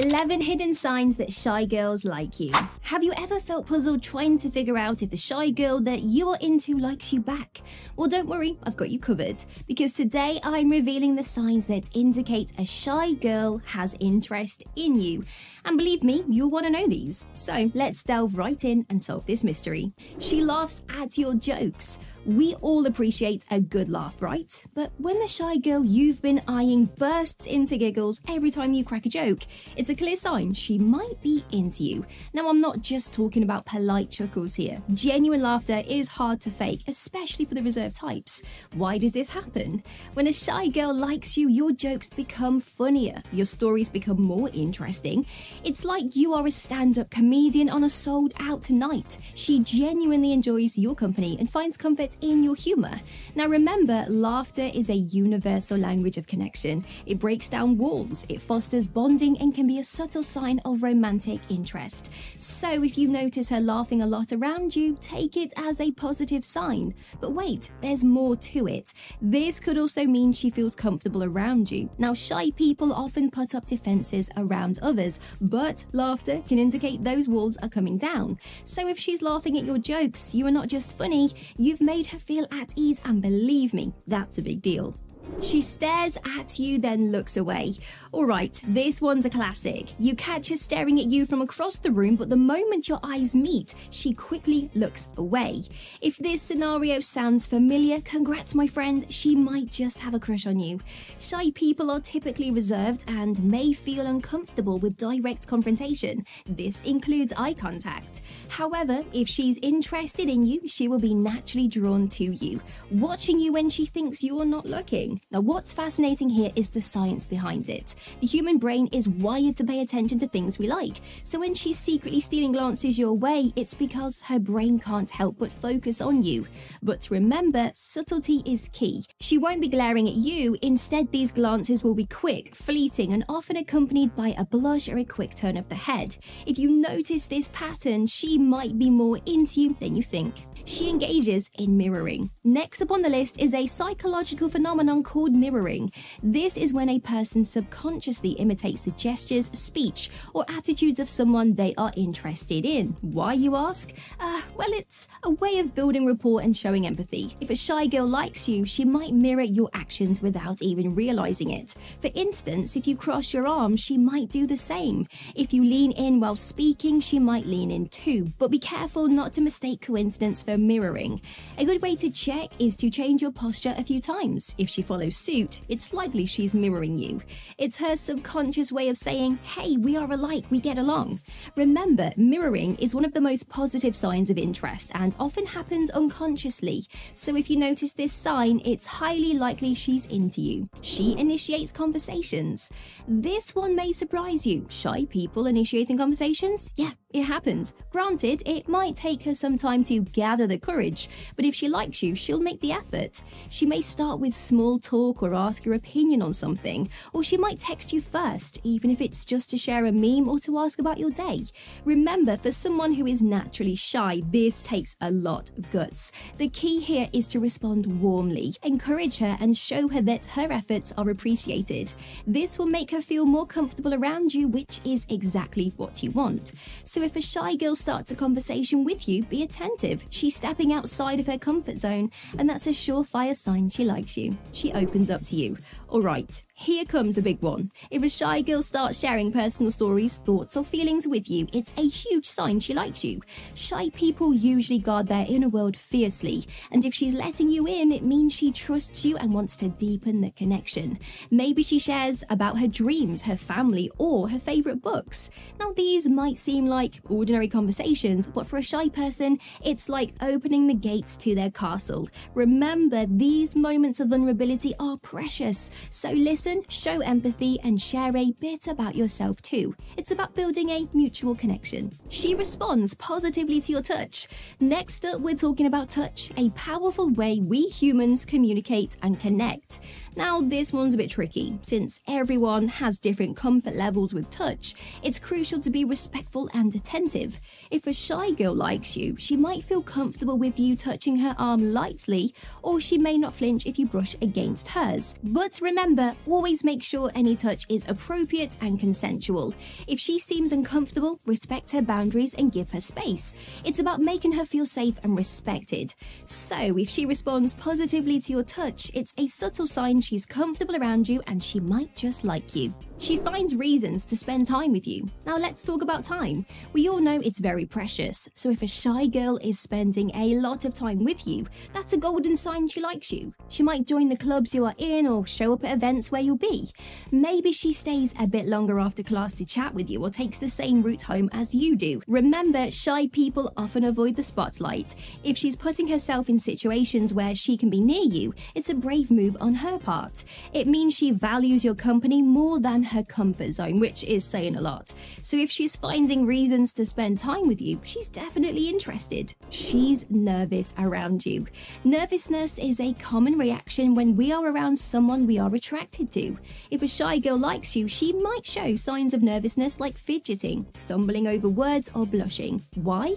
11 hidden signs that shy girls like you. Have you ever felt puzzled trying to figure out if the shy girl that you are into likes you back? Well, don't worry, I've got you covered. Because today I'm revealing the signs that indicate a shy girl has interest in you. And believe me, you'll want to know these. So let's delve right in and solve this mystery. She laughs at your jokes. We all appreciate a good laugh, right? But when the shy girl you've been eyeing bursts into giggles every time you crack a joke, it's a clear sign she might be into you. Now, I'm not just talking about polite chuckles here. Genuine laughter is hard to fake, especially for the reserved types. Why does this happen? When a shy girl likes you, your jokes become funnier, your stories become more interesting. It's like you are a stand up comedian on a sold out night. She genuinely enjoys your company and finds comfort in your humor. Now, remember, laughter is a universal language of connection. It breaks down walls, it fosters bonding, and can be a subtle sign of romantic interest. So, if you notice her laughing a lot around you, take it as a positive sign. But wait, there's more to it. This could also mean she feels comfortable around you. Now, shy people often put up defenses around others, but laughter can indicate those walls are coming down. So, if she's laughing at your jokes, you are not just funny, you've made made her feel at ease, and believe me, that's a big deal. She stares at you, then looks away. Alright, this one's a classic. You catch her staring at you from across the room, but the moment your eyes meet, she quickly looks away. If this scenario sounds familiar, congrats, my friend, she might just have a crush on you. Shy people are typically reserved and may feel uncomfortable with direct confrontation. This includes eye contact. However, if she's interested in you, she will be naturally drawn to you, watching you when she thinks you're not looking. Now, what's fascinating here is the science behind it. The human brain is wired to pay attention to things we like. So when she's secretly stealing glances your way, it's because her brain can't help but focus on you. But remember, subtlety is key. She won't be glaring at you, instead, these glances will be quick, fleeting, and often accompanied by a blush or a quick turn of the head. If you notice this pattern, she might be more into you than you think. She engages in mirroring. Next up on the list is a psychological phenomenon called mirroring. This is when a person subconsciously imitates the gestures, speech, or attitudes of someone they are interested in. Why, you ask? Uh, well, it's a way of building rapport and showing empathy. If a shy girl likes you, she might mirror your actions without even realizing it. For instance, if you cross your arms, she might do the same. If you lean in while speaking, she might lean in too. But be careful not to mistake coincidence for mirroring. A good way to check is to change your posture a few times. If she follows suit, it's likely she's mirroring you. It's her subconscious way of saying, hey, we are alike, we get along. Remember, mirroring is one of the most positive signs of interest and often happens unconsciously. So if you notice this sign, it's highly likely she's into you. She initiates conversations. This one may surprise you. Shy people initiating conversations? Yeah, it happens. Granted, it might take her some time to gather the courage, but if she likes you, she'll make the effort. She may start with small talk or ask your opinion on something, or she might text you first, even if it's just to share a meme or to ask about your day. Remember, for someone who is naturally shy, this takes a lot of guts. The key here is to respond warmly, encourage her, and show her that her efforts are appreciated. This will make her feel more comfortable around you, which is exactly what you want. So if a shy girl starts a conversation with you, be attentive. She's stepping outside of her comfort zone, and that's a surefire sign she likes you. She opens up to you. All right, here comes a big one. If a shy girl starts sharing personal stories, thoughts, or feelings with you, it's a huge sign she likes you. Shy people usually guard their inner world fiercely, and if she's letting you in, it means she trusts you and wants to deepen the connection. Maybe she shares about her dreams, her family, or her favorite books. Now, these might seem like ordinary conversations, but for a shy person, it's like opening the gates to their castle. Remember, these moments of vulnerability are precious, so listen listen, show empathy, and share a bit about yourself too. It's about building a mutual connection. She responds positively to your touch. Next up, we're talking about touch, a powerful way we humans communicate and connect. Now, this one's a bit tricky. Since everyone has different comfort levels with touch, it's crucial to be respectful and attentive. If a shy girl likes you, she might feel comfortable with you touching her arm lightly, or she may not flinch if you brush against hers. But remember, always make sure any touch is appropriate and consensual. If she seems uncomfortable, respect her boundaries and give her space. It's about making her feel safe and respected. So, if she responds positively to your touch, it's a subtle sign she's comfortable around you and she might just like you. She finds reasons to spend time with you. Now, let's talk about time. We all know it's very precious, so if a shy girl is spending a lot of time with you, that's a golden sign she likes you. She might join the clubs you are in or show up at events where you'll be. Maybe she stays a bit longer after class to chat with you or takes the same route home as you do. Remember, shy people often avoid the spotlight. If she's putting herself in situations where she can be near you, it's a brave move on her part. It means she values your company more than her comfort zone, which is saying a lot. So if she's finding reasons to spend time with you, she's definitely interested. She's nervous around you. Nervousness is a common reaction when we are around someone we are attracted to. If a shy girl likes you, she might show signs of nervousness like fidgeting, stumbling over words, or blushing. Why?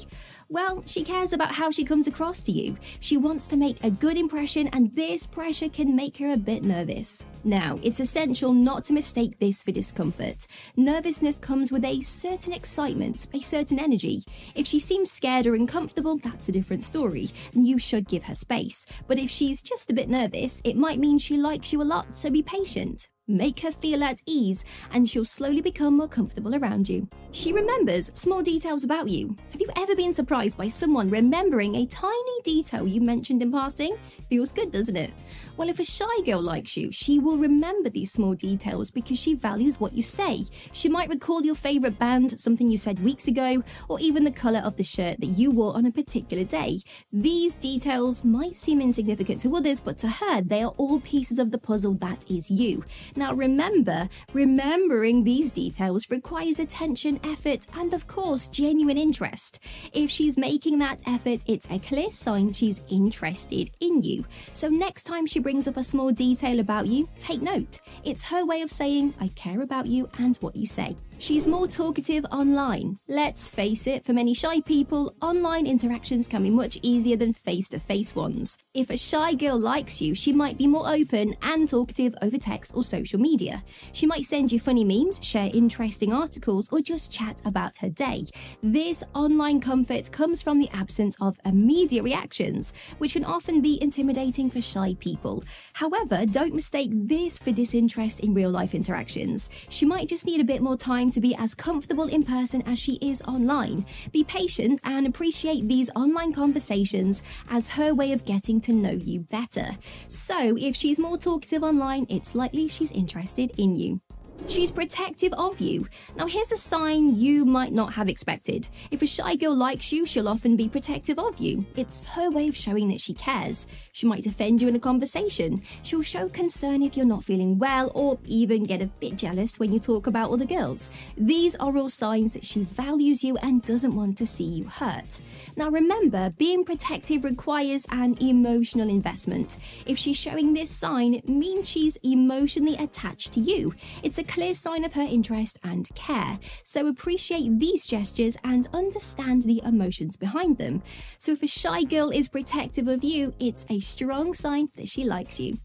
Well, she cares about how she comes across to you. She wants to make a good impression, and this pressure can make her a bit nervous. Now, it's essential not to mistake this for discomfort. Nervousness comes with a certain excitement, a certain energy. If she seems scared or uncomfortable, that's a different story, and you should give her space. But if she's just a bit nervous, it might mean she likes you a lot, so be patient. Make her feel at ease, and she'll slowly become more comfortable around you. She remembers small details about you. Have you ever been surprised by someone remembering a tiny detail you mentioned in passing? Feels good, doesn't it? Well, if a shy girl likes you, she will remember these small details because she values what you say. She might recall your favourite band, something you said weeks ago, or even the colour of the shirt that you wore on a particular day. These details might seem insignificant to others, but to her, they are all pieces of the puzzle that is you. Now remember, remembering these details requires attention, effort, and of course, genuine interest. If she's making that effort, it's a clear sign she's interested in you. So next time she brings up a small detail about you, take note. It's her way of saying, I care about you and what you say. She's more talkative online. Let's face it, for many shy people, online interactions can be much easier than face to face ones. If a shy girl likes you, she might be more open and talkative over text or social media. She might send you funny memes, share interesting articles, or just chat about her day. This online comfort comes from the absence of immediate reactions, which can often be intimidating for shy people. However, don't mistake this for disinterest in real life interactions. She might just need a bit more time to be as comfortable in person as she is online. Be patient and appreciate these online conversations as her way of getting to know you better. So, if she's more talkative online, it's likely she's interested in you. She's protective of you. Now, here's a sign you might not have expected. If a shy girl likes you, she'll often be protective of you. It's her way of showing that she cares. She might defend you in a conversation. She'll show concern if you're not feeling well, or even get a bit jealous when you talk about other girls. These are all signs that she values you and doesn't want to see you hurt. Now, remember, being protective requires an emotional investment. If she's showing this sign, it means she's emotionally attached to you. It's a clear sign of her interest and care. So appreciate these gestures and understand the emotions behind them. So if a shy girl is protective of you, it's a strong sign that she likes you.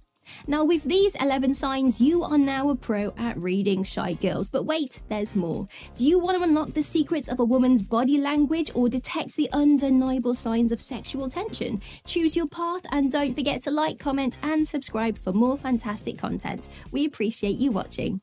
Now, with these 11 signs, you are now a pro at reading shy girls. But wait, there's more. Do you want to unlock the secrets of a woman's body language or detect the undeniable signs of sexual tension? Choose your path and don't forget to like, comment, and subscribe for more fantastic content. We appreciate you watching.